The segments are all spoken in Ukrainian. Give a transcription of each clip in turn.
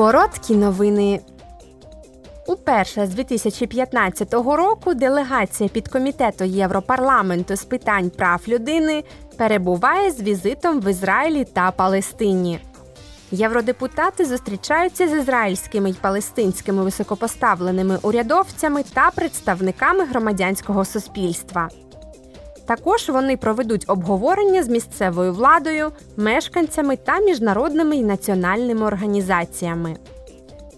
Короткі новини. Уперше з 2015 року делегація підкомітету Європарламенту з питань прав людини перебуває з візитом в Ізраїлі та Палестині. Євродепутати зустрічаються з ізраїльськими й палестинськими високопоставленими урядовцями та представниками громадянського суспільства. Також вони проведуть обговорення з місцевою владою, мешканцями та міжнародними й національними організаціями.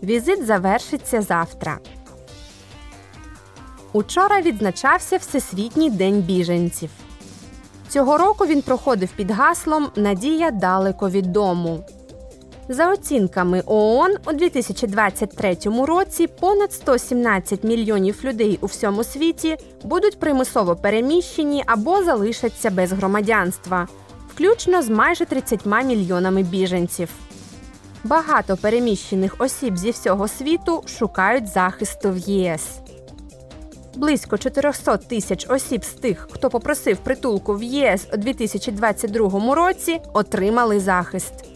Візит завершиться завтра. Учора відзначався Всесвітній день біженців. Цього року він проходив під гаслом Надія далеко від дому. За оцінками ООН, у 2023 році понад 117 мільйонів людей у всьому світі будуть примусово переміщені або залишаться без громадянства, включно з майже 30 мільйонами біженців. Багато переміщених осіб зі всього світу шукають захисту в ЄС. Близько 400 тисяч осіб з тих, хто попросив притулку в ЄС у 2022 році, отримали захист.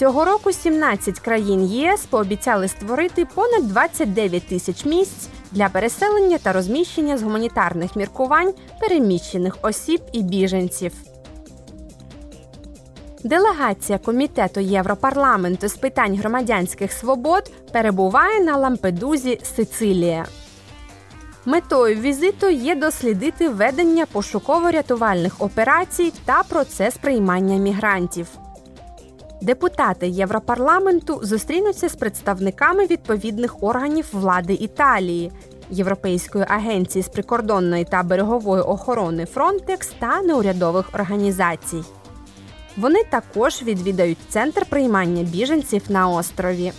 Цього року 17 країн ЄС пообіцяли створити понад 29 тисяч місць для переселення та розміщення з гуманітарних міркувань переміщених осіб і біженців. Делегація комітету Європарламенту з питань громадянських свобод перебуває на Лампедузі, Сицилія. Метою візиту є дослідити ведення пошуково-рятувальних операцій та процес приймання мігрантів. Депутати Європарламенту зустрінуться з представниками відповідних органів влади Італії, Європейської агенції з прикордонної та берегової охорони Frontex та неурядових організацій. Вони також відвідають центр приймання біженців на острові.